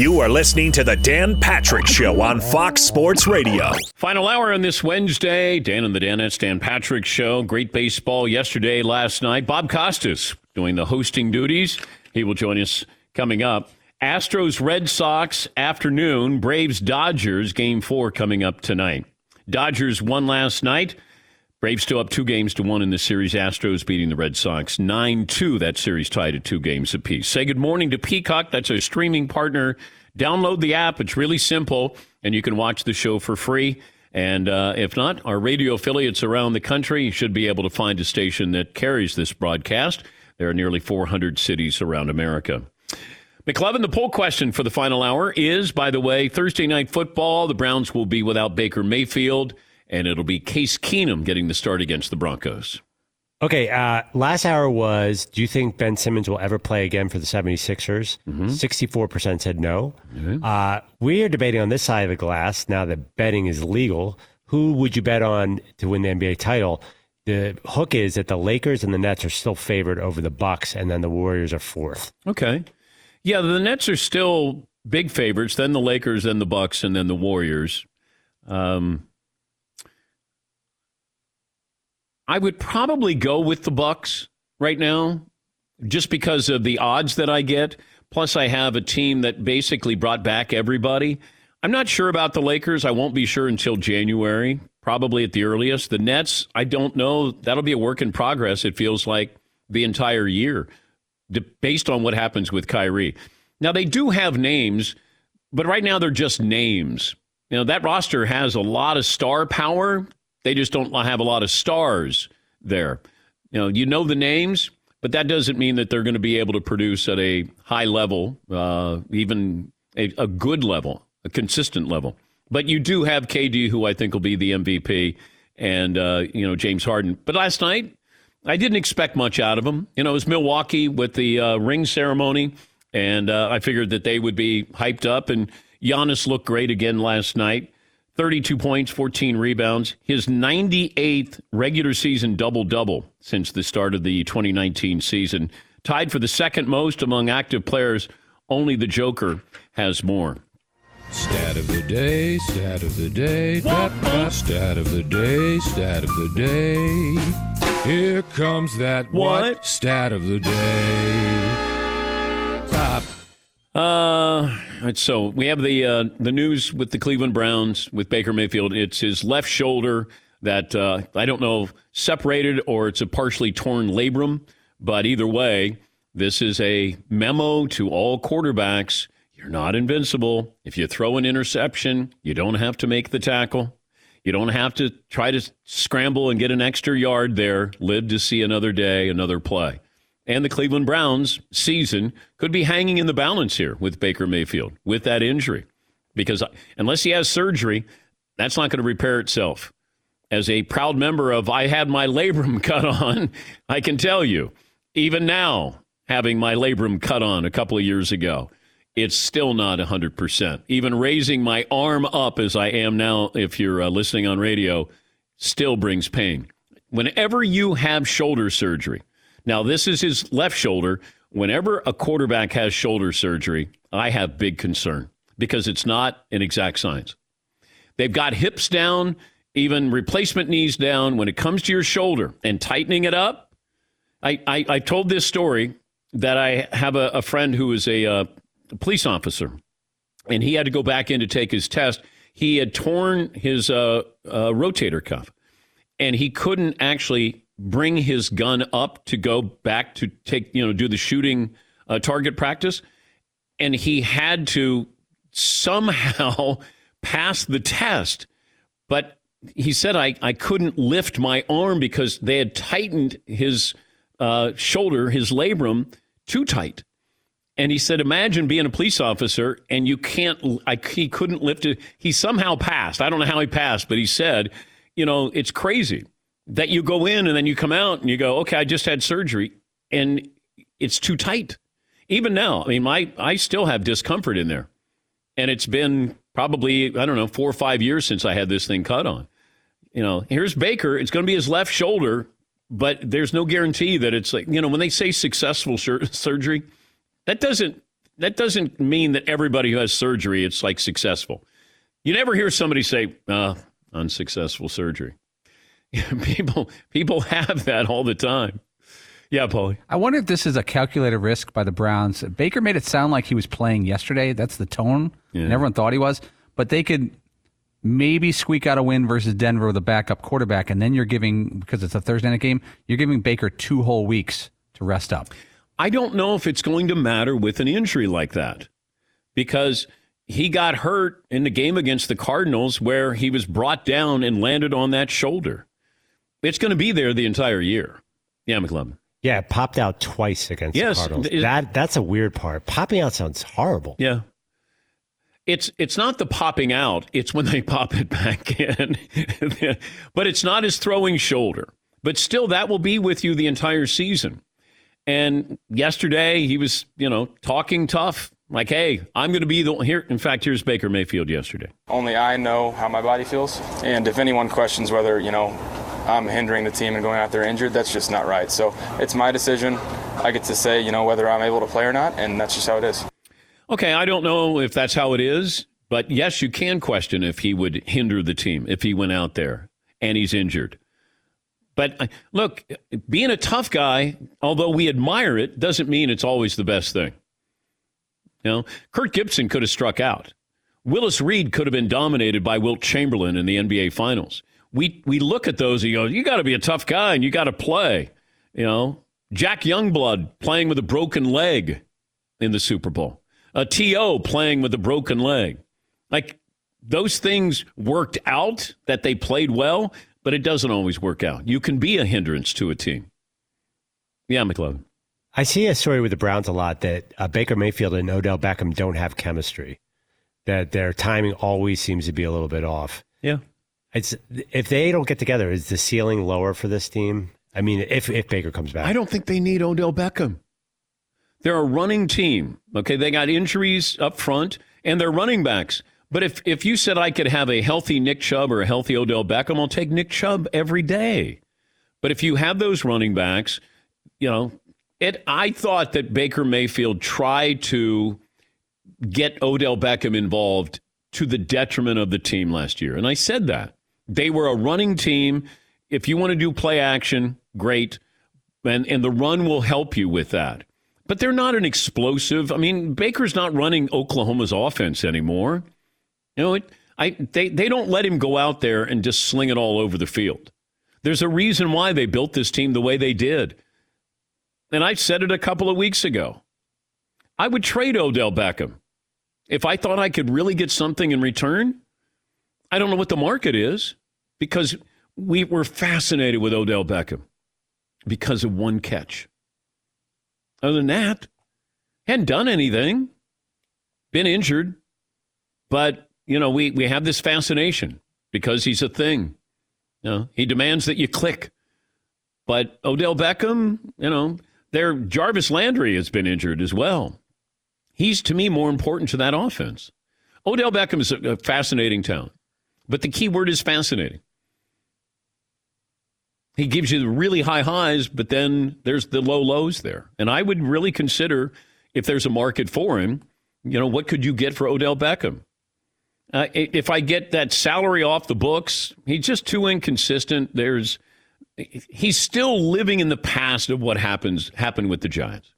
You are listening to the Dan Patrick Show on Fox Sports Radio. Final hour on this Wednesday. Dan and the Danettes, Dan Patrick Show. Great baseball yesterday, last night. Bob Costas doing the hosting duties. He will join us coming up. Astros, Red Sox, afternoon. Braves, Dodgers, game four coming up tonight. Dodgers won last night. Braves still up two games to one in the series. Astros beating the Red Sox 9 2. That series tied at two games apiece. Say good morning to Peacock. That's our streaming partner. Download the app. It's really simple, and you can watch the show for free. And uh, if not, our radio affiliates around the country should be able to find a station that carries this broadcast. There are nearly 400 cities around America. McLovin, the poll question for the final hour is, by the way, Thursday night football. The Browns will be without Baker Mayfield and it'll be Case Keenum getting the start against the Broncos. Okay, uh, last hour was do you think Ben Simmons will ever play again for the 76ers? Mm-hmm. 64% said no. Mm-hmm. Uh, we're debating on this side of the glass now that betting is legal. Who would you bet on to win the NBA title? The hook is that the Lakers and the Nets are still favored over the Bucks, and then the Warriors are fourth. Okay, yeah, the Nets are still big favorites. Then the Lakers, then the Bucks, and then the Warriors. Um, I would probably go with the Bucks right now, just because of the odds that I get. Plus, I have a team that basically brought back everybody. I'm not sure about the Lakers. I won't be sure until January, probably at the earliest. The Nets, I don't know. That'll be a work in progress. It feels like the entire year, based on what happens with Kyrie. Now they do have names, but right now they're just names. You know that roster has a lot of star power they just don't have a lot of stars there. You know, you know the names, but that doesn't mean that they're going to be able to produce at a high level, uh, even a, a good level, a consistent level. But you do have KD, who I think will be the MVP, and uh, you know James Harden. But last night, I didn't expect much out of him. You know, it was Milwaukee with the uh, ring ceremony, and uh, I figured that they would be hyped up. And Giannis looked great again last night. 32 points, 14 rebounds, his 98th regular season double double since the start of the 2019 season. Tied for the second most among active players. Only the Joker has more. Stat of the day, stat of the day, stat of the day, stat of the day. Here comes that what? what? Stat of the day. Stop. Uh, so we have the uh, the news with the Cleveland Browns with Baker Mayfield. It's his left shoulder that uh, I don't know separated or it's a partially torn labrum, but either way, this is a memo to all quarterbacks. You're not invincible. If you throw an interception, you don't have to make the tackle. You don't have to try to scramble and get an extra yard there. Live to see another day, another play and the Cleveland Browns season could be hanging in the balance here with Baker Mayfield with that injury. Because unless he has surgery, that's not going to repair itself. As a proud member of I had my labrum cut on, I can tell you, even now, having my labrum cut on a couple of years ago, it's still not 100%. Even raising my arm up as I am now, if you're uh, listening on radio, still brings pain. Whenever you have shoulder surgery, now, this is his left shoulder. Whenever a quarterback has shoulder surgery, I have big concern because it's not an exact science. They've got hips down, even replacement knees down. When it comes to your shoulder and tightening it up, I, I, I told this story that I have a, a friend who is a, uh, police officer, and he had to go back in to take his test. He had torn his uh, uh, rotator cuff, and he couldn't actually bring his gun up to go back to take, you know, do the shooting uh, target practice. And he had to somehow pass the test. But he said, I, I couldn't lift my arm because they had tightened his uh, shoulder, his labrum, too tight. And he said, imagine being a police officer and you can't, I, he couldn't lift it. He somehow passed. I don't know how he passed, but he said, you know, it's crazy that you go in and then you come out and you go, okay, I just had surgery and it's too tight. Even now, I mean, my I still have discomfort in there, and it's been probably I don't know four or five years since I had this thing cut on. You know, here's Baker. It's going to be his left shoulder, but there's no guarantee that it's like you know when they say successful sur- surgery, that doesn't that doesn't mean that everybody who has surgery it's like successful. You never hear somebody say uh, unsuccessful surgery. people people have that all the time. Yeah, Paulie. I wonder if this is a calculated risk by the Browns. Baker made it sound like he was playing yesterday. That's the tone, Yeah. and everyone thought he was. But they could maybe squeak out a win versus Denver with a backup quarterback, and then you're giving because it's a Thursday night game. You're giving Baker two whole weeks to rest up. I don't know if it's going to matter with an injury like that because he got hurt in the game against the Cardinals where he was brought down and landed on that shoulder. It's going to be there the entire year. Yeah, McLovin. Yeah, it popped out twice against Yes, the Cardinals. it- that that's a weird part. Popping out sounds horrible. Yeah. It's it's not the popping out, it's when they pop it back in. but it's not his throwing shoulder. But still that will be with you the entire season. And yesterday he was, you know, talking tough. Like, hey, I'm going to be the here. In fact, here's Baker Mayfield yesterday. Only I know how my body feels. And if anyone questions whether, you know, I'm hindering the team and going out there injured, that's just not right. So it's my decision. I get to say, you know, whether I'm able to play or not, and that's just how it is. Okay, I don't know if that's how it is, but yes, you can question if he would hinder the team if he went out there and he's injured. But uh, look, being a tough guy, although we admire it, doesn't mean it's always the best thing. You know, Kirk Gibson could have struck out. Willis Reed could have been dominated by Wilt Chamberlain in the NBA Finals. We we look at those and you go, you got to be a tough guy and you got to play. You know, Jack Youngblood playing with a broken leg in the Super Bowl. A TO playing with a broken leg. Like those things worked out that they played well, but it doesn't always work out. You can be a hindrance to a team. Yeah, McLovin. I see a story with the Browns a lot that uh, Baker Mayfield and Odell Beckham don't have chemistry. That their timing always seems to be a little bit off. Yeah. It's if they don't get together, is the ceiling lower for this team? I mean, if if Baker comes back, I don't think they need Odell Beckham. They're a running team. Okay, they got injuries up front and they're running backs. But if if you said I could have a healthy Nick Chubb or a healthy Odell Beckham, I'll take Nick Chubb every day. But if you have those running backs, you know, it I thought that Baker Mayfield tried to get Odell Beckham involved to the detriment of the team last year. And I said that. They were a running team. If you want to do play action, great. And and the run will help you with that. But they're not an explosive. I mean, Baker's not running Oklahoma's offense anymore. You know, it, I they they don't let him go out there and just sling it all over the field. There's a reason why they built this team the way they did. And I said it a couple of weeks ago. I would trade Odell Beckham if I thought I could really get something in return. I don't know what the market is because we were fascinated with Odell Beckham because of one catch. Other than that, hadn't done anything, been injured, but you know we we have this fascination because he's a thing. You know, he demands that you click. But Odell Beckham, you know, their Jarvis Landry has been injured as well. He's to me more important to that offense. Odell Beckham is a, a fascinating talent, but the key word is fascinating. He gives you the really high highs, but then there's the low lows there. And I would really consider if there's a market for him, you know, what could you get for Odell Beckham? Uh, if I get that salary off the books, he's just too inconsistent. There's he's still living in the past of what happens happened with the Giants.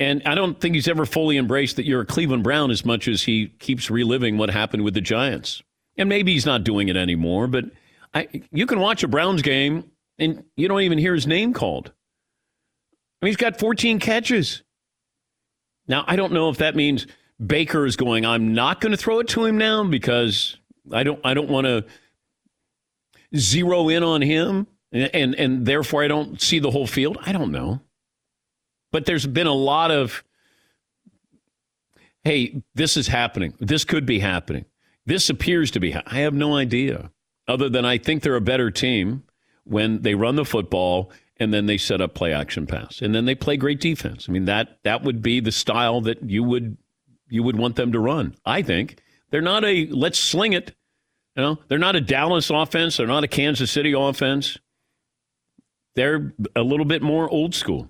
And I don't think he's ever fully embraced that you're a Cleveland Brown as much as he keeps reliving what happened with the Giants. And maybe he's not doing it anymore, but I, you can watch a Browns game and you don't even hear his name called. I mean, he's got 14 catches. Now, I don't know if that means Baker is going, I'm not going to throw it to him now because I don't I don't want to zero in on him and, and and therefore I don't see the whole field. I don't know. But there's been a lot of hey, this is happening. This could be happening. This appears to be. ha- I have no idea. Other than I think they're a better team when they run the football and then they set up play action pass and then they play great defense. I mean that that would be the style that you would you would want them to run. I think they're not a let's sling it. You know, they're not a Dallas offense. They're not a Kansas City offense. They're a little bit more old school.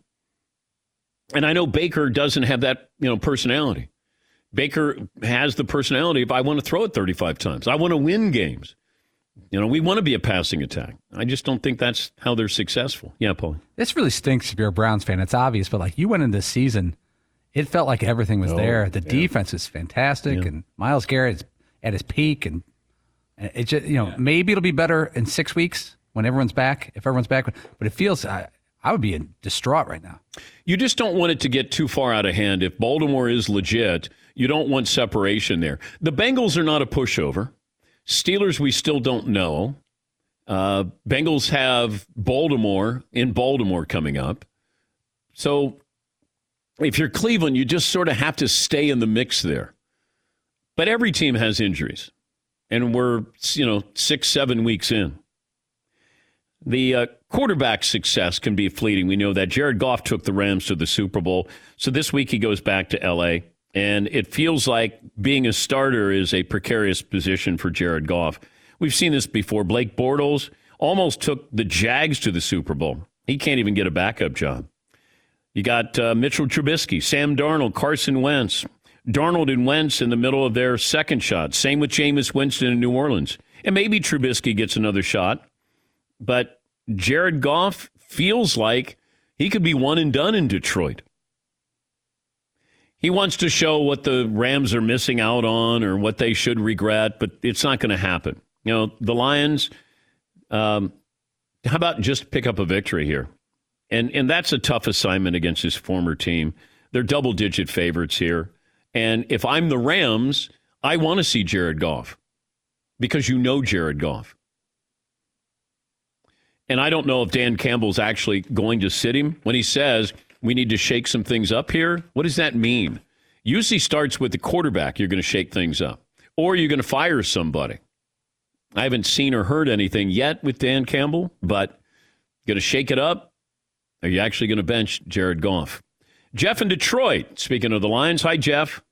And I know Baker doesn't have that, you know, personality. Baker has the personality if I want to throw it 35 times. I want to win games. You know, we want to be a passing attack. I just don't think that's how they're successful. Yeah, Paul. This really stinks if you're a Browns fan. It's obvious, but like you went in this season, it felt like everything was oh, there. The defense is fantastic, and Myles Garrett is at his peak, and it just you know maybe it'll be better in six weeks when everyone's back, if everyone's back. But it feels I, I would be distraught right now. You just don't want it to get too far out of hand. If Baltimore is legit, you don't want separation there. The Bengals are not a pushover. Steelers, we still don't know. Uh, Bengals have Baltimore in Baltimore coming up. So if you're Cleveland, you just sort of have to stay in the mix there. But every team has injuries, and we're you know six, seven weeks in. The uh, quarterback success can be fleeting. We know that Jared Goff took the Rams to the Super Bowl, so this week he goes back to L.A. And it feels like being a starter is a precarious position for Jared Goff. We've seen this before. Blake Bortles almost took the Jags to the Super Bowl. He can't even get a backup job. You got uh, Mitchell Trubisky, Sam Darnold, Carson Wentz. Darnold and Wentz in the middle of their second shot. Same with Jameis Winston in New Orleans. And maybe Trubisky gets another shot. But Jared Goff feels like he could be one and done in Detroit. He wants to show what the Rams are missing out on or what they should regret, but it's not going to happen. You know, the Lions, um, how about just pick up a victory here? And, and that's a tough assignment against his former team. They're double digit favorites here. And if I'm the Rams, I want to see Jared Goff because you know Jared Goff. And I don't know if Dan Campbell's actually going to sit him when he says we need to shake some things up here. What does that mean? Usually starts with the quarterback, you're going to shake things up, or you're going to fire somebody. I haven't seen or heard anything yet with Dan Campbell, but going to shake it up? Are you actually going to bench Jared Goff? Jeff in Detroit, speaking of the Lions. Hi, Jeff.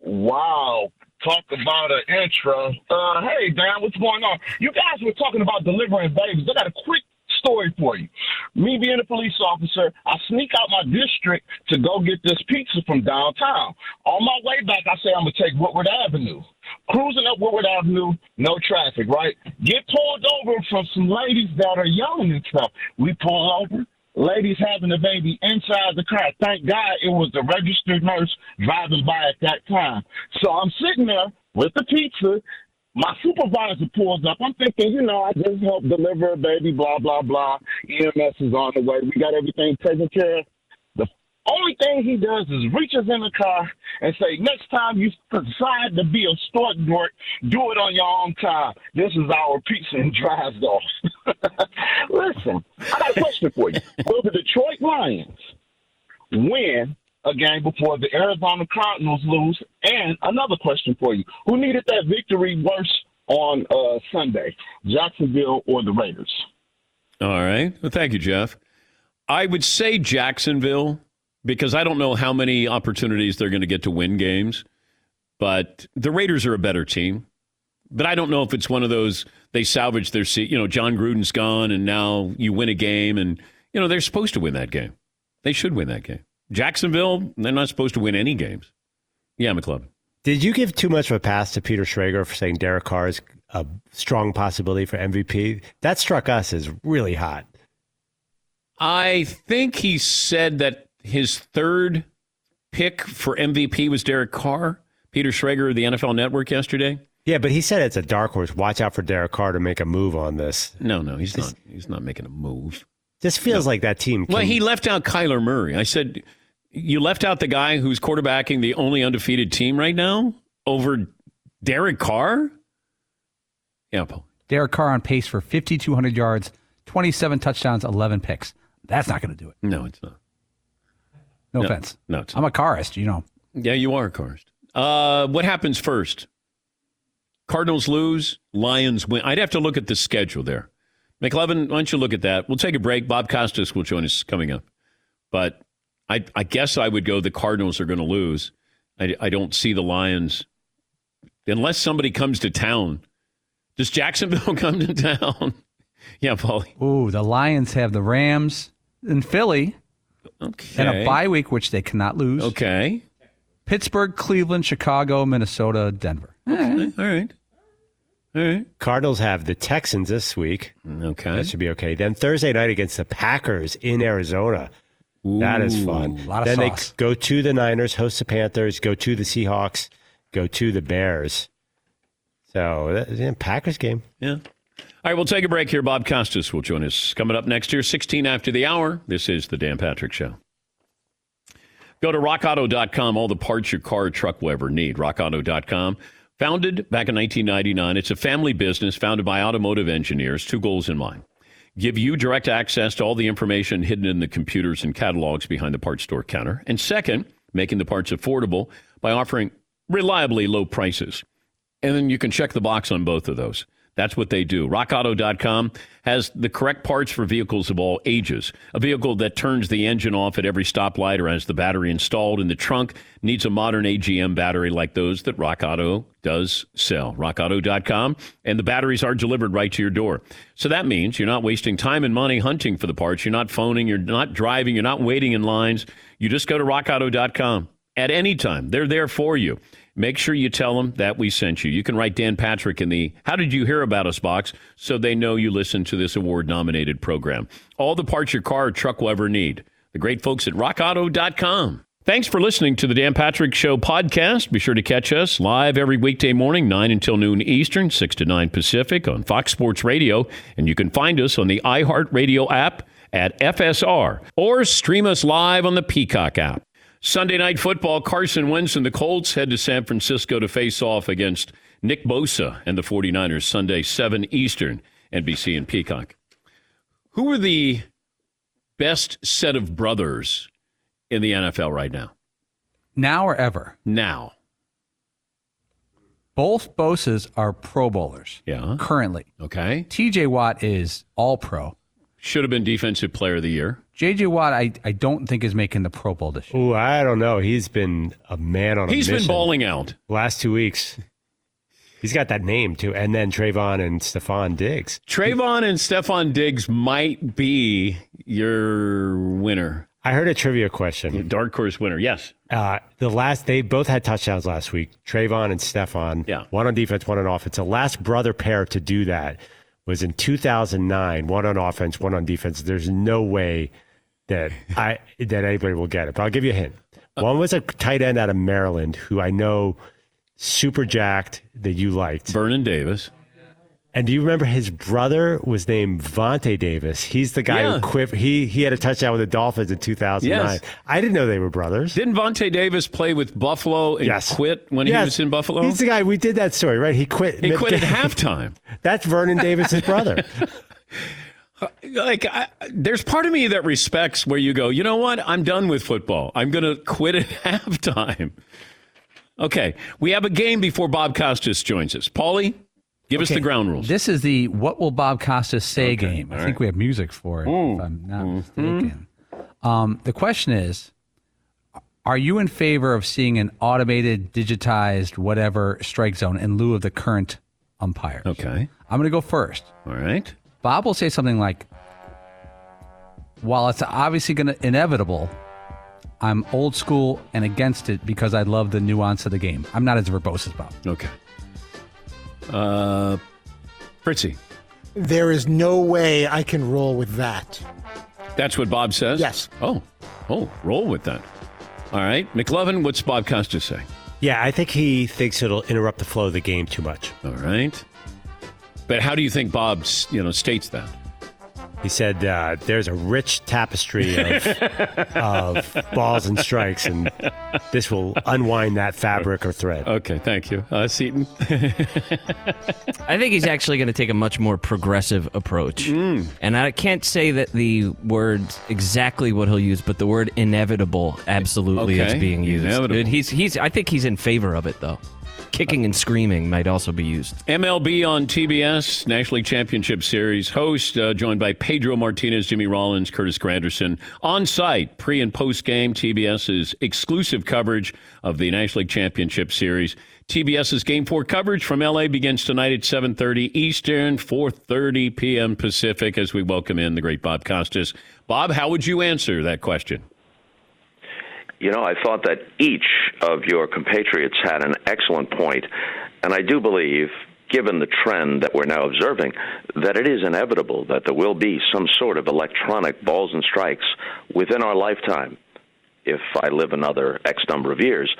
Wow. Talk about an intro. Uh, hey, Dan, what's going on? You guys were talking about delivering babies. I got a quick story for you. Me being a police officer, I sneak out my district to go get this pizza from downtown. On my way back, I say I'm to take Woodward Avenue. Cruising up Woodward Avenue, no traffic, right? Get pulled over from some ladies that are yelling and stuff. We pull over ladies having a baby inside the car. Thank God it was the registered nurse driving by at that time. So I'm sitting there with the pizza. My supervisor pulls up. I'm thinking, you know, I just helped deliver a baby, blah, blah, blah. EMS is on the way. We got everything taken care of. The only thing he does is reaches in the car and say, next time you decide to be a store dork, do it on your own time. This is our pizza and drives off. Listen, I got a question for you. Will the Detroit Lions win a game before the Arizona Cardinals lose? And another question for you. Who needed that victory worse on uh, Sunday, Jacksonville or the Raiders? All right. Well, thank you, Jeff. I would say Jacksonville because I don't know how many opportunities they're going to get to win games, but the Raiders are a better team. But I don't know if it's one of those they salvage their seat. You know, Jon Gruden's gone, and now you win a game, and you know they're supposed to win that game. They should win that game. Jacksonville, they're not supposed to win any games. Yeah, McClellan. Did you give too much of a pass to Peter Schrager for saying Derek Carr is a strong possibility for MVP? That struck us as really hot. I think he said that his third pick for MVP was Derek Carr. Peter Schrager of the NFL Network yesterday. Yeah, but he said it's a dark horse. Watch out for Derek Carr to make a move on this. No, no, he's not. He's not making a move. This feels like that team. Well, he left out Kyler Murray. I said, you left out the guy who's quarterbacking the only undefeated team right now over Derek Carr? Yeah, Paul. Derek Carr on pace for 5,200 yards, 27 touchdowns, 11 picks. That's not going to do it. No, it's not. No, No, offense. no, it's I'm a carist, you know. Yeah, you are a Karst. Uh, what happens first? Cardinals lose, Lions win. I'd have to look at the schedule there. McLovin, why don't you look at that? We'll take a break. Bob Costas will join us coming up. But I, I guess I would go the Cardinals are going to lose. I, I don't see the Lions unless somebody comes to town. Does Jacksonville come to town? yeah, Paulie. Ooh, the Lions have the Rams and Philly. Okay. and a bye week, which they cannot lose. Okay. Pittsburgh, Cleveland, Chicago, Minnesota, Denver. Okay. Eh. All right. All right. Cardinals have the Texans this week. Mm, okay. That should be okay. Then Thursday night against the Packers in Arizona. That is fun. lot of then sauce. they go to the Niners, host the Panthers, go to the Seahawks, go to the Bears. So that, yeah, Packers game. Yeah. All right, we'll take a break here. Bob Costas will join us coming up next year, 16 after the hour. This is the Dan Patrick Show. Go to rockauto.com, all the parts your car or truck will ever need. Rockauto.com. Founded back in 1999, it's a family business founded by automotive engineers, two goals in mind. Give you direct access to all the information hidden in the computers and catalogs behind the parts store counter. And second, making the parts affordable by offering reliably low prices. And then you can check the box on both of those. That's what they do. RockAuto.com has the correct parts for vehicles of all ages. A vehicle that turns the engine off at every stoplight or has the battery installed in the trunk needs a modern AGM battery like those that Rock Auto does sell. RockAuto.com. And the batteries are delivered right to your door. So that means you're not wasting time and money hunting for the parts. You're not phoning, you're not driving, you're not waiting in lines. You just go to RockAuto.com at any time. They're there for you. Make sure you tell them that we sent you. You can write Dan Patrick in the How Did You Hear About Us box so they know you listen to this award nominated program. All the parts your car or truck will ever need. The great folks at rockauto.com. Thanks for listening to the Dan Patrick Show podcast. Be sure to catch us live every weekday morning, 9 until noon Eastern, 6 to 9 Pacific on Fox Sports Radio. And you can find us on the iHeartRadio app at FSR or stream us live on the Peacock app. Sunday night football, Carson Wentz and the Colts head to San Francisco to face off against Nick Bosa and the 49ers Sunday, 7 Eastern, NBC and Peacock. Who are the best set of brothers in the NFL right now? Now or ever. Now. Both Bosas are Pro Bowlers Yeah. currently. Okay. TJ Watt is all pro. Should have been Defensive Player of the Year. JJ Watt, I, I don't think is making the Pro Bowl this year. Ooh, I don't know. He's been a man on a He's been balling out. last two weeks. He's got that name too, and then Trevon and Stefon Diggs. Trevon and Stefon Diggs might be your winner, I heard a trivia question. dark horse winner. Yes. Uh, the last they both had touchdowns last week. Trevon and Stefon. Yeah. One on defense, one on offense. The last brother pair to do that was in 2009. One on offense, one on defense. There's no way that I that anybody will get it. But I'll give you a hint. One was a tight end out of Maryland who I know super jacked that you liked. Vernon Davis. And do you remember his brother was named Vontae Davis? He's the guy Yeah. who quit. He he had a touchdown with the Dolphins in 2009. Yes. I didn't know they were brothers. Didn't Vontae Davis play with Buffalo and Yes. quit when he was in Buffalo? He's the guy. We did that story, right? He quit. he quit at halftime. That's Vernon Davis's brother. Like, I, there's part of me that respects where you go, you know what? I'm done with football. I'm going to quit at halftime. Okay, we have a game before Bob Costas joins us. Paulie, give us the ground rules. This is the What Will Bob Costas Say game. I think we have music for it, if I'm not mistaken. Um, the question is Are you in favor of seeing an automated, digitized, whatever strike zone in lieu of the current umpires? Okay, I'm going to go first. all right. Bob will say something like, while it's obviously going to inevitable, I'm old school and against it because I love the nuance of the game. I'm not as verbose as Bob. Okay. Uh, Fritzy, There is no way I can roll with that. that's what Bob says? Yes. Oh, oh, roll with that. All right. McLovin, what's Bob Costas say? yeah, I think he thinks it'll interrupt the flow of the game too much. All right. But how do you think Bob, you know, states that? He said uh, there's a rich tapestry of, of balls and strikes, and this will unwind that fabric or thread. Okay, thank you. Uh, Seton? I think he's actually going to take a much more progressive approach. And I can't say that the words exactly what he'll use, but the word inevitable absolutely Okay, is being used. inevitable. He's he's I think he's in favor of it though. Kicking and screaming might also be used. MLB on TBS, National League Championship Series host, uh, joined by Pedro Martinez, Jimmy Rollins, Curtis Granderson. On site, pre and post game, TBS's exclusive coverage of the National League Championship Series. TBS's Game 4 coverage from LA begins tonight at 7.30 Eastern, 4.30 p.m. Pacific as we welcome in the great Bob Costas. Bob, how would you answer that question? You know, I thought that each of your compatriots had an excellent point, and I do believe, given the trend that we're now observing, that it is inevitable that there will be some sort of electronic balls and strikes within our lifetime if I live another X number of years.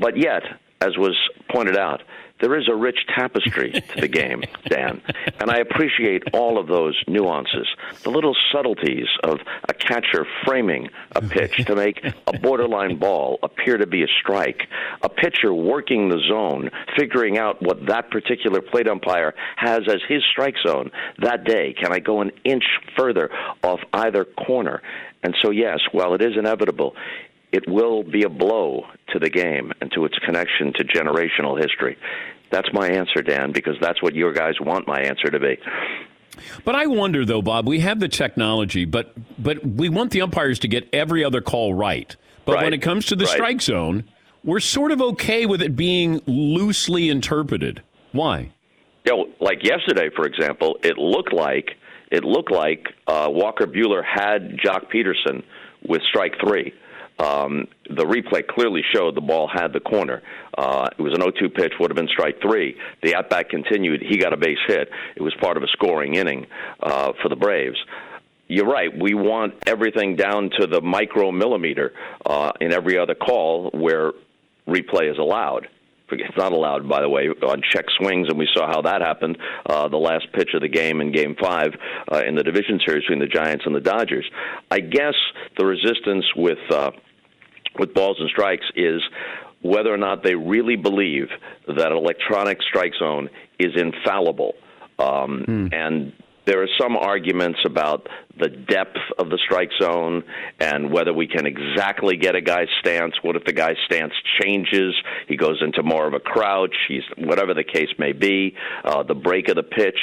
But yet, as was pointed out, there is a rich tapestry to the game, Dan, and I appreciate all of those nuances, the little subtleties of a catcher framing a pitch to make a borderline ball appear to be a strike, a pitcher working the zone, figuring out what that particular plate umpire has as his strike zone that day. Can I go an inch further off either corner? And so, yes, while it is inevitable, it will be a blow to the game and to its connection to generational history. That's my answer, Dan, because that's what your guys want my answer to be. But I wonder, though, Bob, we have the technology, but but we want the umpires to get every other call right. But Right. when it comes to the Right. strike zone, we're sort of okay with it being loosely interpreted. Why? You know, like yesterday, for example, it looked like it looked like uh, Walker Buehler had Joc Pederson with strike three. Um, the replay clearly showed the ball had the corner. Uh, it was an 0-2 pitch, would have been strike three. The at bat continued. He got a base hit. It was part of a scoring inning uh, for the Braves. You're right. We want everything down to the micromillimeter uh, in every other call where replay is allowed. It's not allowed, by the way, on check swings, and we saw how that happened. Uh, the last pitch of the game in Game Five uh, in the division series between the Giants and the Dodgers. I guess the resistance with uh, with balls and strikes is whether or not they really believe that an electronic strike zone is infallible. Um, And there are some arguments about the depth of the strike zone and whether we can exactly get a guy's stance. What if the guy's stance changes? He goes into more of a crouch. He's whatever the case may be. Uh, the break of the pitch.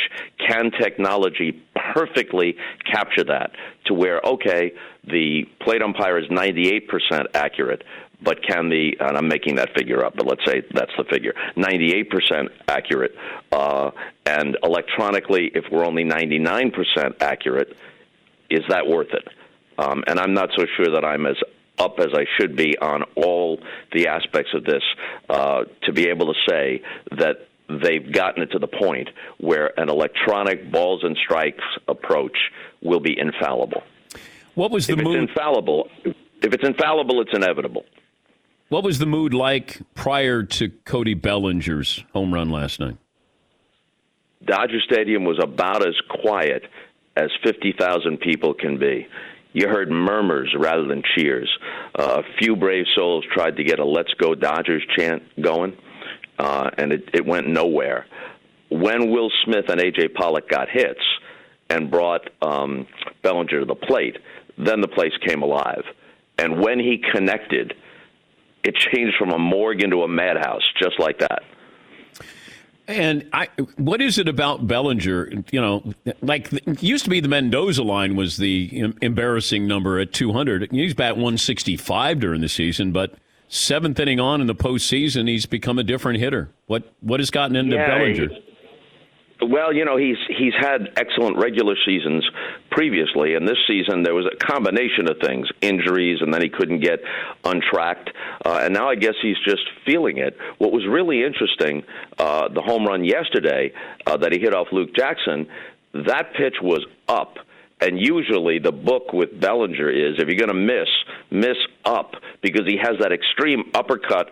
Can technology perfectly capture that to where okay, the plate umpire is 98% accurate, but can the and I'm making that figure up, but let's say that's the figure 98% accurate, uh, and electronically, if we're only 99% accurate, is that worth it? Um, and I'm not so sure that I'm as up as I should be on all the aspects of this uh, to be able to say that they've gotten it to the point where an electronic balls and strikes approach will be infallible. What was the if it's infallible? If it's infallible, it's inevitable. What was the mood like prior to Cody Bellinger's home run last night? Dodger Stadium was about as quiet as 50,000 people can be. You heard murmurs rather than cheers. Uh, a few brave souls tried to get a "Let's Go Dodgers" chant going, uh, and it, it went nowhere. When Will Smith and AJ Pollock got hits and brought um, Bellinger to the plate, then the place came alive. And when he connected, it changed from a morgue into a madhouse, just like that. And I, what is it about Bellinger? You know, like it used to be the Mendoza line was the embarrassing number at 200. He's bat 165 during the season, but seventh inning on in the postseason, he's become a different hitter. What what has gotten into Yeah, Bellinger? Well, you know, he's he's had excellent regular seasons previously, and this season there was a combination of things, injuries, and then he couldn't get untracked, uh, and now I guess he's just feeling it. What was really interesting, uh, the home run yesterday uh, that he hit off Luke Jackson, that pitch was up. And usually the book with Bellinger is if you're going to miss, miss up because he has that extreme uppercut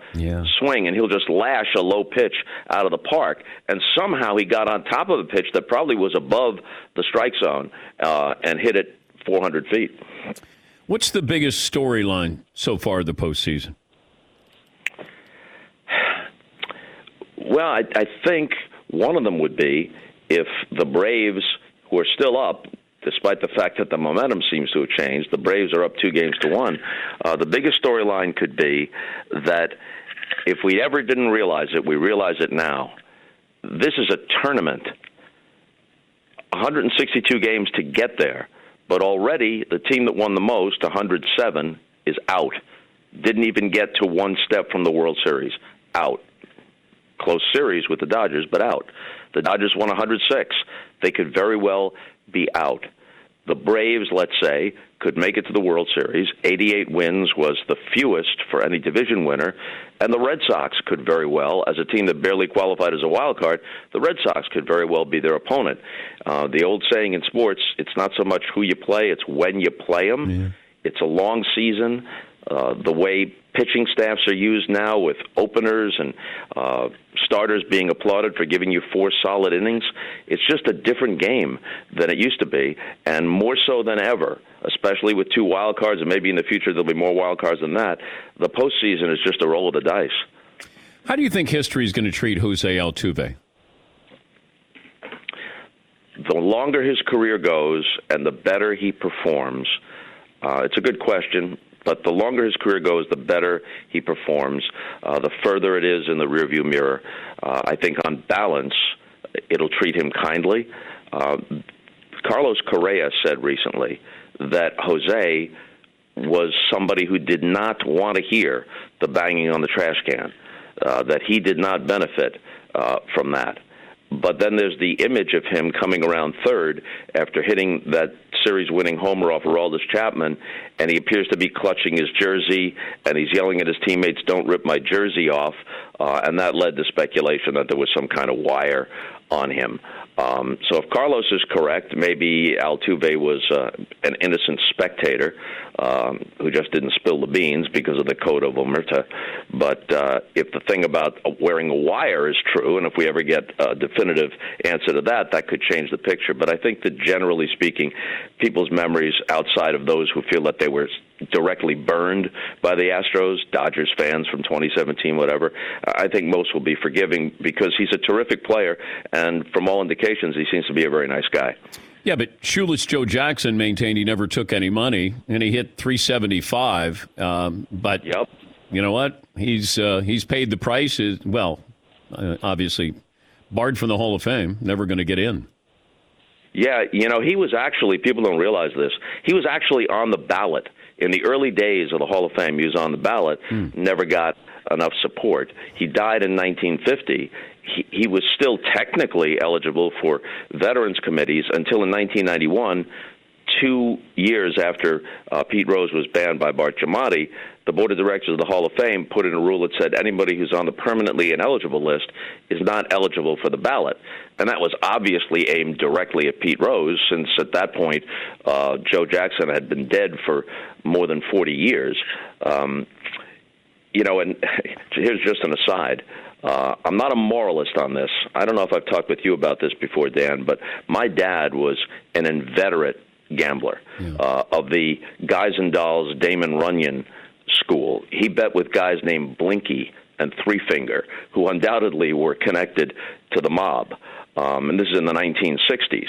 swing and he'll just lash a low pitch out of the park. And somehow he got on top of a pitch that probably was above the strike zone uh, and hit it 400 feet. What's the biggest storyline so far of the postseason? Well, I, I think one of them would be if the Braves, who are still up, despite the fact that the momentum seems to have changed, the Braves are up two games to one. Uh, the biggest storyline could be that if we ever didn't realize it, we realize it now. This is a tournament. 162 games to get there, but already the team that won the most, 107, is out. Didn't even get to one step from the World Series. Out close series with the Dodgers, but out. The Dodgers won 106. They could very well be out. The Braves, let's say, could make it to the World Series. 88 wins was the fewest for any division winner. And the Red Sox could very well, as a team that barely qualified as a wild card, the Red Sox could very well be their opponent. Uh, the old saying in sports, it's not so much who you play, it's when you play them. Yeah. It's a long season. Uh, the way pitching staffs are used now with openers and uh, starters being applauded for giving you four solid innings, it's just a different game than it used to be, and more so than ever, especially with two wild cards, and maybe in the future there'll be more wild cards than that. The postseason is just a roll of the dice. How do you think history is going to treat Jose Altuve? The longer his career goes and the better he performs, uh, it's a good question. But the longer his career goes, the better he performs, uh, the further it is in the rearview mirror. Uh, I think on balance, it'll treat him kindly. Uh, Carlos Correa said recently that Jose was somebody who did not want to hear the banging on the trash can, uh, that he did not benefit uh, from that. But then there's the image of him coming around third after hitting that series winning homer off Aroldis Chapman, and he appears to be clutching his jersey, and he's yelling at his teammates, Don't rip my jersey off. Uh, and that led to speculation that there was some kind of wire on him. Um, so if Carlos is correct, maybe Altuve was uh, an innocent spectator um, who just didn't spill the beans because of the code of omerta. But uh, if the thing about wearing a wire is true, and if we ever get a definitive answer to that, that could change the picture. But I think that generally speaking, people's memories outside of those who feel that they were directly burned by the Astros, Dodgers fans from 2017, whatever, I think most will be forgiving because he's a terrific player, and from all indications, he seems to be a very nice guy. Yeah, but Shoeless Joe Jackson maintained he never took any money, and he hit 375. Um, but yep. you know what? He's uh, he's paid the price. Is well, uh, obviously barred from the Hall of Fame. Never going to get in. Yeah, you know, he was actually. People don't realize this. He was actually on the ballot in the early days of the Hall of Fame, he was on the ballot, hmm. never got enough support. He died in 1950. He, he was still technically eligible for veterans committees until in 1991, two years after uh, Pete Rose was banned by Bart Giamatti, the board of directors of the Hall of Fame put in a rule that said anybody who's on the permanently ineligible list is not eligible for the ballot. And that was obviously aimed directly at Pete Rose, since at that point uh, Joe Jackson had been dead for more than 40 years. Um, you know, and here's just an aside. Uh, I'm not a moralist on this. I don't know if I've talked with you about this before, Dan, but my dad was an inveterate gambler yeah. uh, of the Guys and Dolls Damon Runyon school. He bet with guys named Blinky and Three Finger, who undoubtedly were connected to the mob. Um, and this is in the 1960s.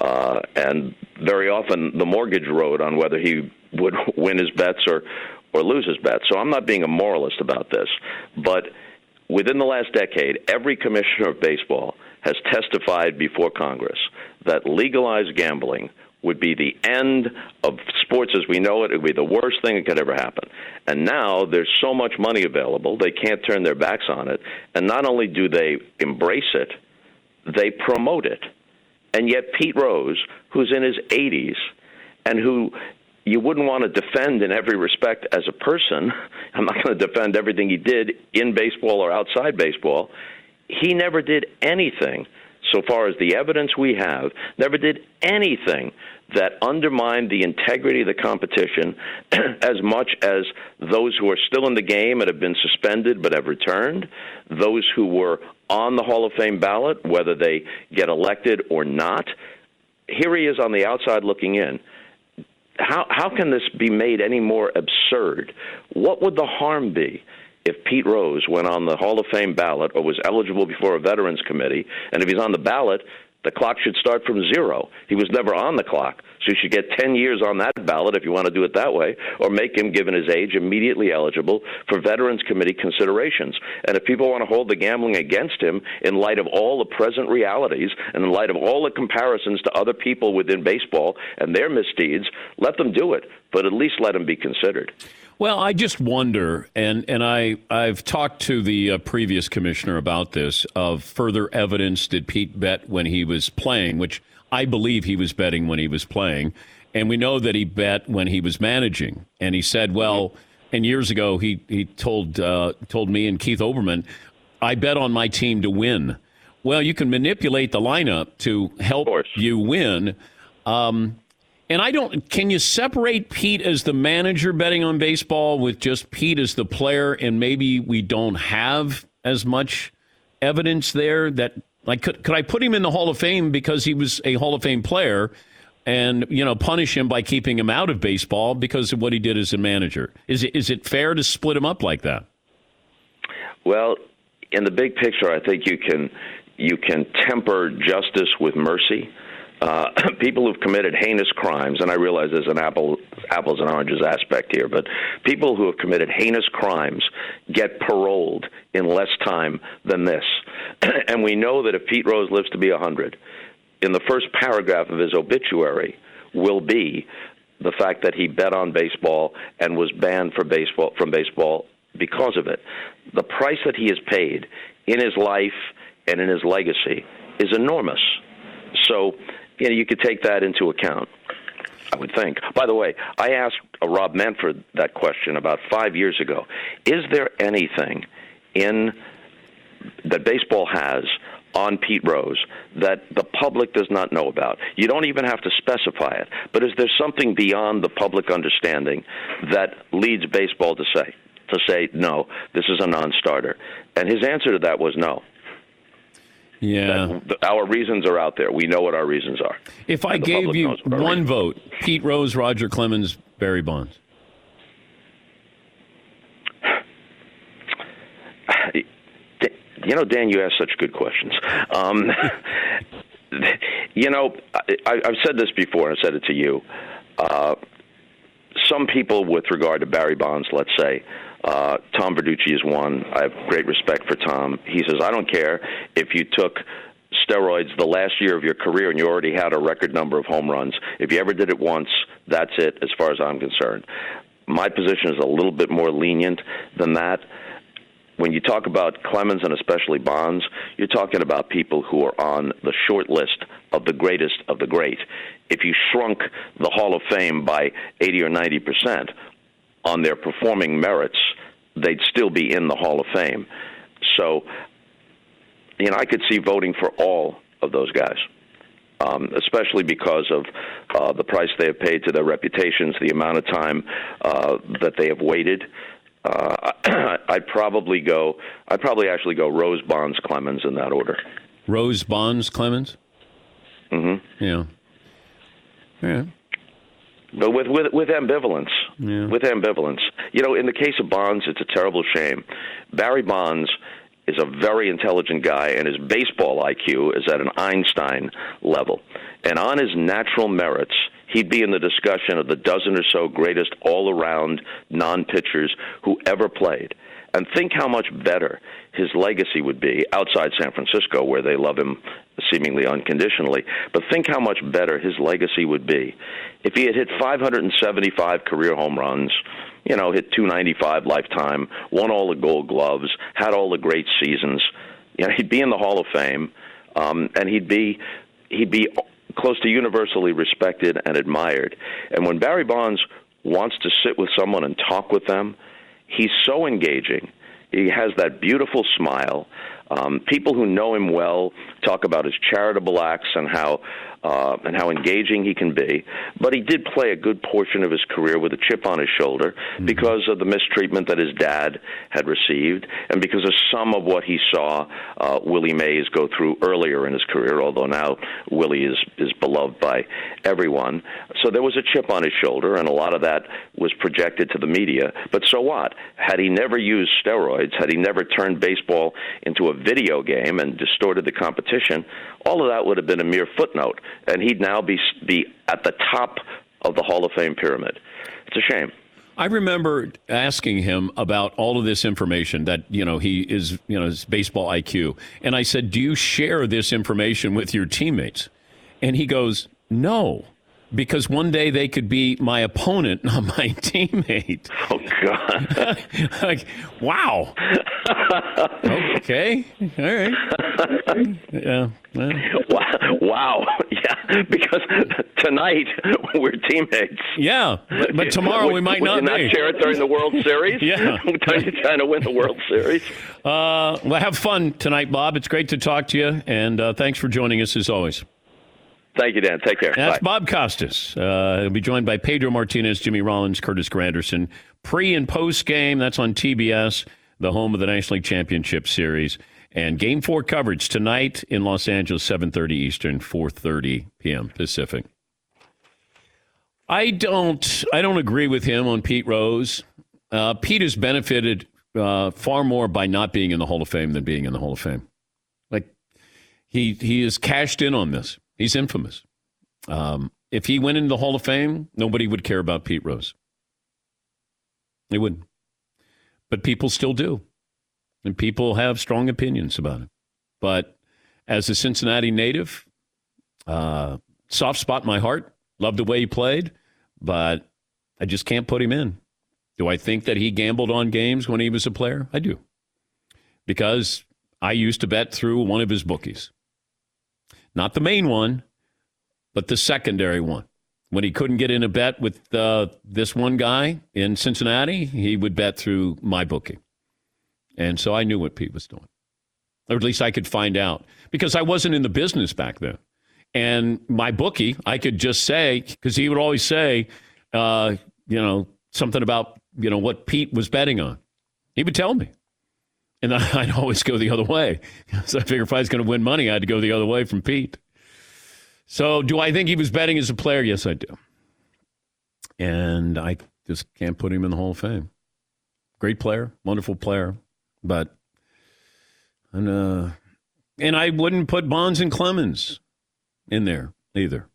Uh, and very often the mortgage rode on whether he would win his bets or, or lose his bets. So I'm not being a moralist about this. But within the last decade, every commissioner of baseball has testified before Congress that legalized gambling would be the end of sports as we know it. It would be the worst thing that could ever happen. And now there's so much money available, they can't turn their backs on it. And not only do they embrace it, they promote it. And yet, Pete Rose, who's in his 80s and who you wouldn't want to defend in every respect as a person, I'm not going to defend everything he did in baseball or outside baseball. He never did anything so far as the evidence we have, never did anything that undermined the integrity of the competition as much as those who are still in the game and have been suspended but have returned, those who were on the Hall of Fame ballot, whether they get elected or not. Here he is on the outside looking in. How, how can this be made any more absurd? What would the harm be? If Pete Rose went on the Hall of Fame ballot or was eligible before a Veterans Committee, and if he's on the ballot, the clock should start from zero. He was never on the clock, so you should get 10 years on that ballot if you want to do it that way, or make him, given his age, immediately eligible for Veterans Committee considerations. And if people want to hold the gambling against him in light of all the present realities and in light of all the comparisons to other people within baseball and their misdeeds, let them do it, but at least let him be considered. Well, I just wonder, and, and I, I've talked to the uh, previous commissioner about this, of further evidence did Pete bet when he was playing, which I believe he was betting when he was playing, and we know that he bet when he was managing. And he said, "Well." And years ago, he he told uh, told me and Keith Olbermann, "I bet on my team to win." Well, you can manipulate the lineup to help you win. Um, and I don't. Can you separate Pete as the manager betting on baseball with just Pete as the player, and maybe we don't have as much evidence there that like could could I put him in the Hall of Fame because he was a Hall of Fame player, and you know punish him by keeping him out of baseball because of what he did as a manager? Is it is it fair to split him up like that? Well, in the big picture, I think you can you can temper justice with mercy. Uh, people who've committed heinous crimes, and I realize there's an apple, apples and oranges aspect here, but people who have committed heinous crimes get paroled in less time than this. and we know that if Pete Rose lives to be 100, in the first paragraph of his obituary will be the fact that he bet on baseball and was banned for baseball from baseball because of it. The price that he has paid in his life and in his legacy is enormous. So, you know, you could take that into account. I would think. By the way, I asked uh, Rob Manfred that question about five years ago. Is there anything in that baseball has on Pete Rose that the public does not know about? You don't even have to specify it. But is there something beyond the public understanding that leads baseball to say to say no, this is a non-starter? And his answer to that was no. Yeah. That, our reasons are out there. We know what our reasons are. If I gave you one vote, Pete Rose, Roger Clemens, Barry Bonds. You know, Dan, you ask such good questions. Um, you know, I, I've said this before, and I said it to you. Uh, some people, with regard to Barry Bonds, let's say, uh, Tom Verducci is one. I have great respect for Tom. He says, I don't care if you took steroids the last year of your career and you already had a record number of home runs. If you ever did it once, that's it, as far as I'm concerned. My position is a little bit more lenient than that. When you talk about Clemens and especially Bonds, you're talking about people who are on the short list of the greatest of the great. If you shrunk the Hall of Fame by 80 or 90 percent, on their performing merits, they'd still be in the Hall of Fame. So, you know, I could see voting for all of those guys. Um, especially because of uh, the price they have paid to their reputations, the amount of time uh, that they have waited. Uh, I'd probably go. I'd probably actually go Rose Bonds Clemens in that order. Rose Bonds Clemens. Mm-hmm. Yeah. Yeah but with with with ambivalence. Yeah. With ambivalence. You know, in the case of Bonds, it's a terrible shame. Barry Bonds is a very intelligent guy, and his baseball IQ is at an Einstein level. And on his natural merits, he'd be in the discussion of the dozen or so greatest all-around non-pitchers who ever played. And think how much better his legacy would be outside San Francisco, where they love him seemingly unconditionally. But think how much better his legacy would be if he had hit 575 career home runs, you know, hit 295 lifetime, won all the Gold Gloves, had all the great seasons. You know, he'd be in the Hall of Fame, um, and he'd be he'd be close to universally respected and admired. And when Barry Bonds wants to sit with someone and talk with them He's so engaging. He has that beautiful smile. Um, people who know him well talk about his charitable acts and how uh, and how engaging he can be. But he did play a good portion of his career with a chip on his shoulder mm-hmm. because of the mistreatment that his dad had received, and because of some of what he saw uh, Willie Mays go through earlier in his career. Although now Willie is is beloved by everyone, so there was a chip on his shoulder, and a lot of that was projected to the media. But so what? Had he never used steroids, had he never turned baseball into a video game and distorted the competition, all of that would have been a mere footnote and he'd now be be at the top of the Hall of Fame pyramid. It's a shame. I remember asking him about all of this information that you know he is you know his baseball IQ, and I said, "Do you share this information with your teammates?" And he goes, "No." Because one day they could be my opponent, not my teammate. Oh God! like, wow. okay, all right. Yeah. well, Wow! Wow! Yeah, because tonight we're teammates. yeah, but, but tomorrow we might Would not not share it during the World Series? Yeah. Trying to win the World Series? Uh, well, have fun tonight, Bob. It's great to talk to you, and uh, thanks for joining us as always. Thank you, Dan. Take care. That's Bye. Bob Costas. Uh, he'll be joined by Pedro Martinez, Jimmy Rollins, Curtis Granderson. Pre and post game, that's on TBS, the home of the National League Championship Series. And Game Four coverage tonight in Los Angeles, 7:30 Eastern, 4:30 p.m. Pacific. I don't. I don't agree with him on Pete Rose. Uh, Pete has benefited uh, far more by not being in the Hall of Fame than being in the Hall of Fame. Like he he is cashed in on this. He's infamous. Um, if he went into the Hall of Fame, nobody would care about Pete Rose. They wouldn't. But people still do. And people have strong opinions about him. But as a Cincinnati native, uh, soft spot in my heart, loved the way he played, but I just can't put him in. Do I think that he gambled on games when he was a player? I do. Because I used to bet through one of his bookies. Not the main one, but the secondary one. When he couldn't get in a bet with uh, this one guy in Cincinnati, he would bet through my bookie. And so I knew what Pete was doing. Or at least I could find out because I wasn't in the business back then. And my bookie, I could just say, because he would always say, uh, you know, something about, you know, what Pete was betting on. He would tell me. And I'd always go the other way. So I figured if I was going to win money, I had to go the other way from Pete. So do I think he was betting as a player? Yes, I do. And I just can't put him in the Hall of Fame. Great player, wonderful player, but and uh, and I wouldn't put Bonds and Clemens in there either.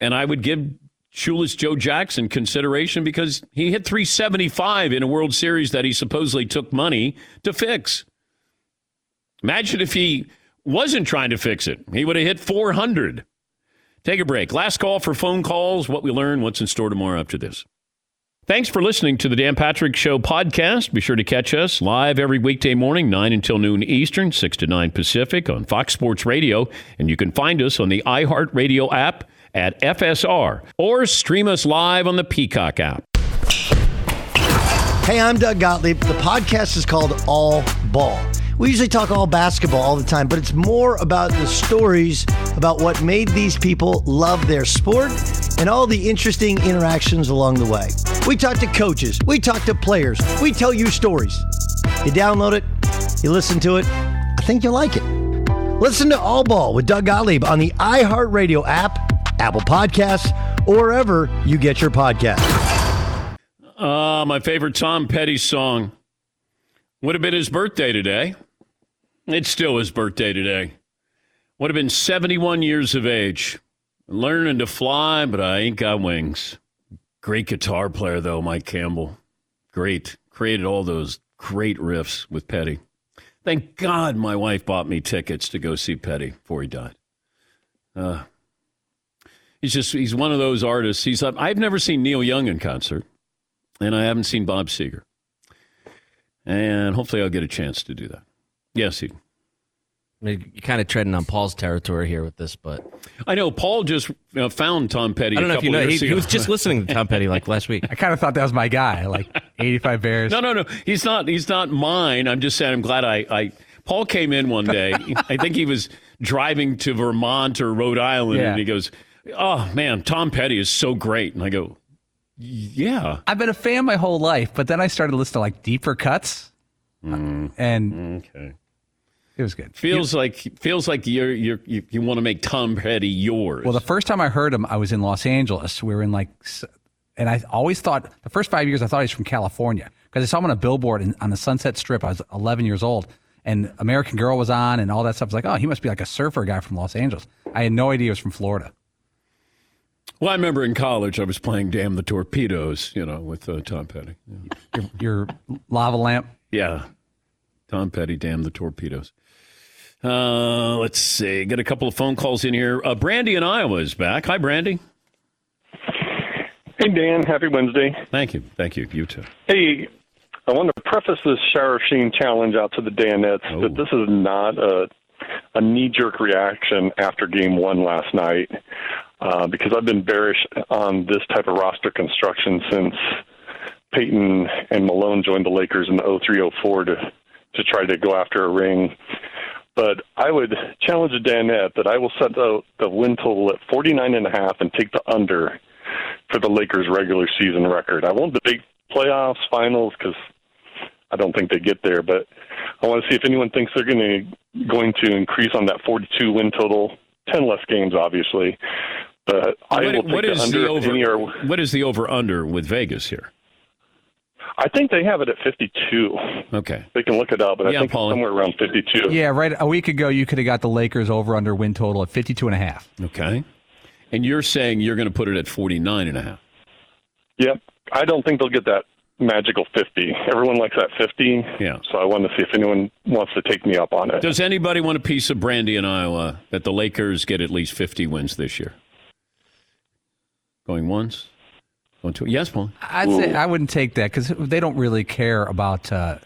And I would give Shoeless Joe Jackson consideration because he hit 375 in a World Series that he supposedly took money to fix. Imagine if he wasn't trying to fix it. He would have hit 400. Take a break. Last call for phone calls. What we learn, what's in store tomorrow after this. Thanks for listening to the Dan Patrick Show podcast. Be sure to catch us live every weekday morning, 9 until noon Eastern, 6 to 9 Pacific on Fox Sports Radio. And you can find us on the iHeartRadio app at FSR or stream us live on the Peacock app. Hey, I'm Doug Gottlieb. The podcast is called All Ball. We usually talk all basketball all the time, but it's more about the stories about what made these people love their sport and all the interesting interactions along the way. We talk to coaches, we talk to players, we tell you stories. You download it, you listen to it, I think you'll like it. Listen to All Ball with Doug Gottlieb on the iHeartRadio app, Apple Podcasts, or wherever you get your podcasts. Uh, my favorite Tom Petty song would have been his birthday today. It's still his birthday today. Would have been 71 years of age. Learning to fly, but I ain't got wings. Great guitar player, though, Mike Campbell. Great. Created all those great riffs with Petty. Thank God my wife bought me tickets to go see Petty before he died. Uh, he's just, he's one of those artists. He's, I've never seen Neil Young in concert, and I haven't seen Bob Seger. And hopefully I'll get a chance to do that. Yes, he. You're kind of treading on Paul's territory here with this, but I know Paul just uh, found Tom Petty. I don't a know if you couple know. He, he was just listening to Tom Petty like last week. I kind of thought that was my guy, like 85 Bears. No, no, no. He's not. He's not mine. I'm just saying. I'm glad I. I Paul came in one day. I think he was driving to Vermont or Rhode Island, Yeah. and he goes, "Oh man, Tom Petty is so great." And I go, "Yeah." I've been a fan my whole life, but then I started listening to like deeper cuts, mm-hmm. and Okay. it was good. Feels like feels like you're, you're you you want to make Tom Petty yours. Well, the first time I heard him, I was in Los Angeles. We were in like, and I always thought the first five years I thought he was from California because I saw him on a billboard in, on the Sunset Strip. I was 11 years old, and American Girl was on, and all that stuff. I was like, oh, he must be like a surfer guy from Los Angeles. I had no idea he was from Florida. Well, I remember in college I was playing "Damn the Torpedoes," you know, with uh, Tom Petty. Yeah. Your, your lava lamp. Yeah. Tom Petty, damn the torpedoes. Uh, let's see. Got a couple of phone calls in here. Uh, Brandy in Iowa is back. Hi, Brandy. Hey, Dan. Happy Wednesday. Thank you. Thank you. You too. Hey, I want to preface this shower sheen challenge out to the Danettes Oh. that this is not a, a knee jerk reaction after game one last night uh, because I've been bearish on this type of roster construction since Payton and Malone joined the Lakers in the 03 04 to, to try to go after a ring. But I would challenge Danette that I will set the, the win total at 49 and a half and take the under for the Lakers regular season record. I won't debate playoffs, finals because I don't think they get there, but I want to see if anyone thinks they're going to going to increase on that 42 win total. 10 less games, obviously, but I What- will take what the under. the over? any are- What is the over under with Vegas here? I think they have it at 52. Okay. They can look it up, but Yeah, I think it's somewhere around 52. Yeah, right. A week ago, you could have got the Lakers over under win total at 52 and a half. Okay. And you're saying you're going to put it at 49 and a half. Yep. I don't think they'll get that magical 50. Everyone likes that 50. Yeah. So I wanted to see if anyone wants to take me up on it. Does anybody want a piece of brandy in Iowa that the Lakers get at least 50 wins this year? Going once? Going two? Yes, Paul. I'd say I wouldn't take that because they don't really care about uh,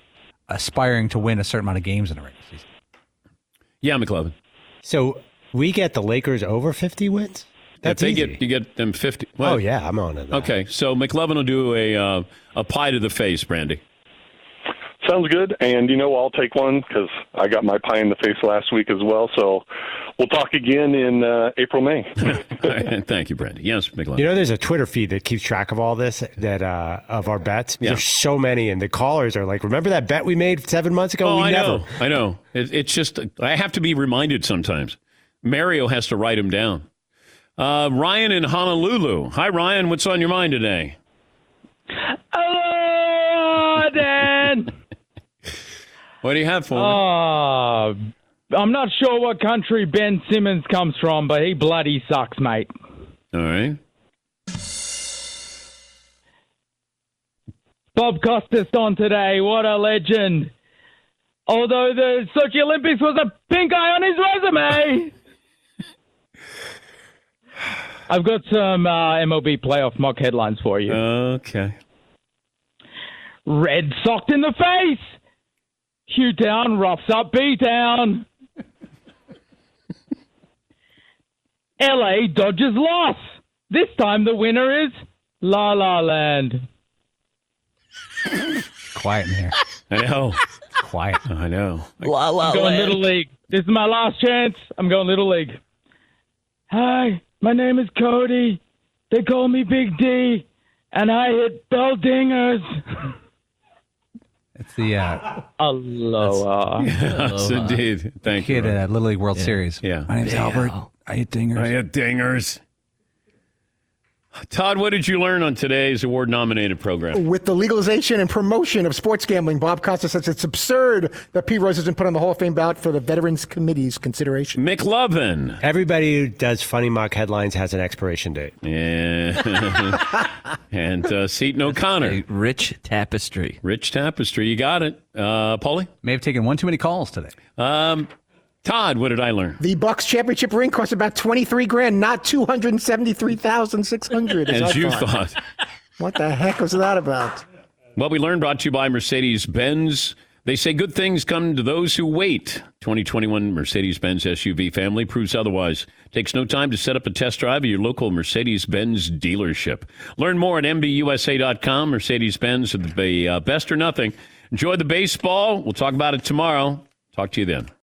aspiring to win a certain amount of games in a regular season. Yeah, McLovin. So we get the Lakers over 50 wins? That's if they easy. get you get them 50. Oh, yeah, I'm on it. Okay, so McLovin will do a uh, a pie to the face, Brandy. Sounds good. And, you know, I'll take one because I got my pie in the face last week as well. So we'll talk again in uh, April, May. Thank you, Brandy. Yes, McLovin. You know, there's a Twitter feed that keeps track of all this, that uh, of our bets. Yeah. There's so many, and the callers are like, "Remember that bet we made seven months ago? Oh, we I never." know. I know. It, it's just I have to be reminded sometimes. Mario has to write them down. Uh, Ryan in Honolulu. Hi, Ryan. What's on your mind today? Hello, Dan. What do you have for me? Uh, I'm not sure what country Ben Simmons comes from, but he bloody sucks, mate. All right. Bob Costas on today. What a legend. Although the Sochi Olympics was a pink eye on his resume. I've got some uh, MLB playoff mock headlines for you. Okay. Red socked in the face. Hugh down, roughs up B down. LA Dodgers loss. This time the winner is La La Land. Quiet in here. I know. Quiet. I know. La La I'm going Land. Little League. This is my last chance. I'm going Little League. Hi, my name is Cody. They call me Big D, and I hit bell dingers. It's the uh, Aloha. Yes, indeed. Thank you. kid Ryan. at Little League World Series. Yeah. My name's Albert. I hit dingers. I had dingers. Todd, what did you learn on today's award nominated program? With the legalization and promotion of sports gambling, Bob Costas says it's absurd that Pete Rose has been put on the Hall of Fame ballot for the Veterans Committee's consideration. McLovin. Everybody who does funny mock headlines has an expiration date. Yeah. and uh, Seton O'Connor. A rich tapestry. Rich Tapestry. You got it. Uh, Paulie? May have taken one too many calls today. Um, Todd, what did I learn? The Bucks championship ring costs about twenty three grand, not two hundred seventy three thousand six hundred. As you thought. What the heck was that about? What we learned brought to you by Mercedes Benz. They say good things come to those who wait. 2021 Mercedes Benz SUV family proves otherwise. Takes no time to set up a test drive at your local Mercedes Benz dealership. Learn more at MBUSA.com. Mercedes Benz, the uh, best or nothing. Enjoy the baseball. We'll talk about it tomorrow. Talk to you then.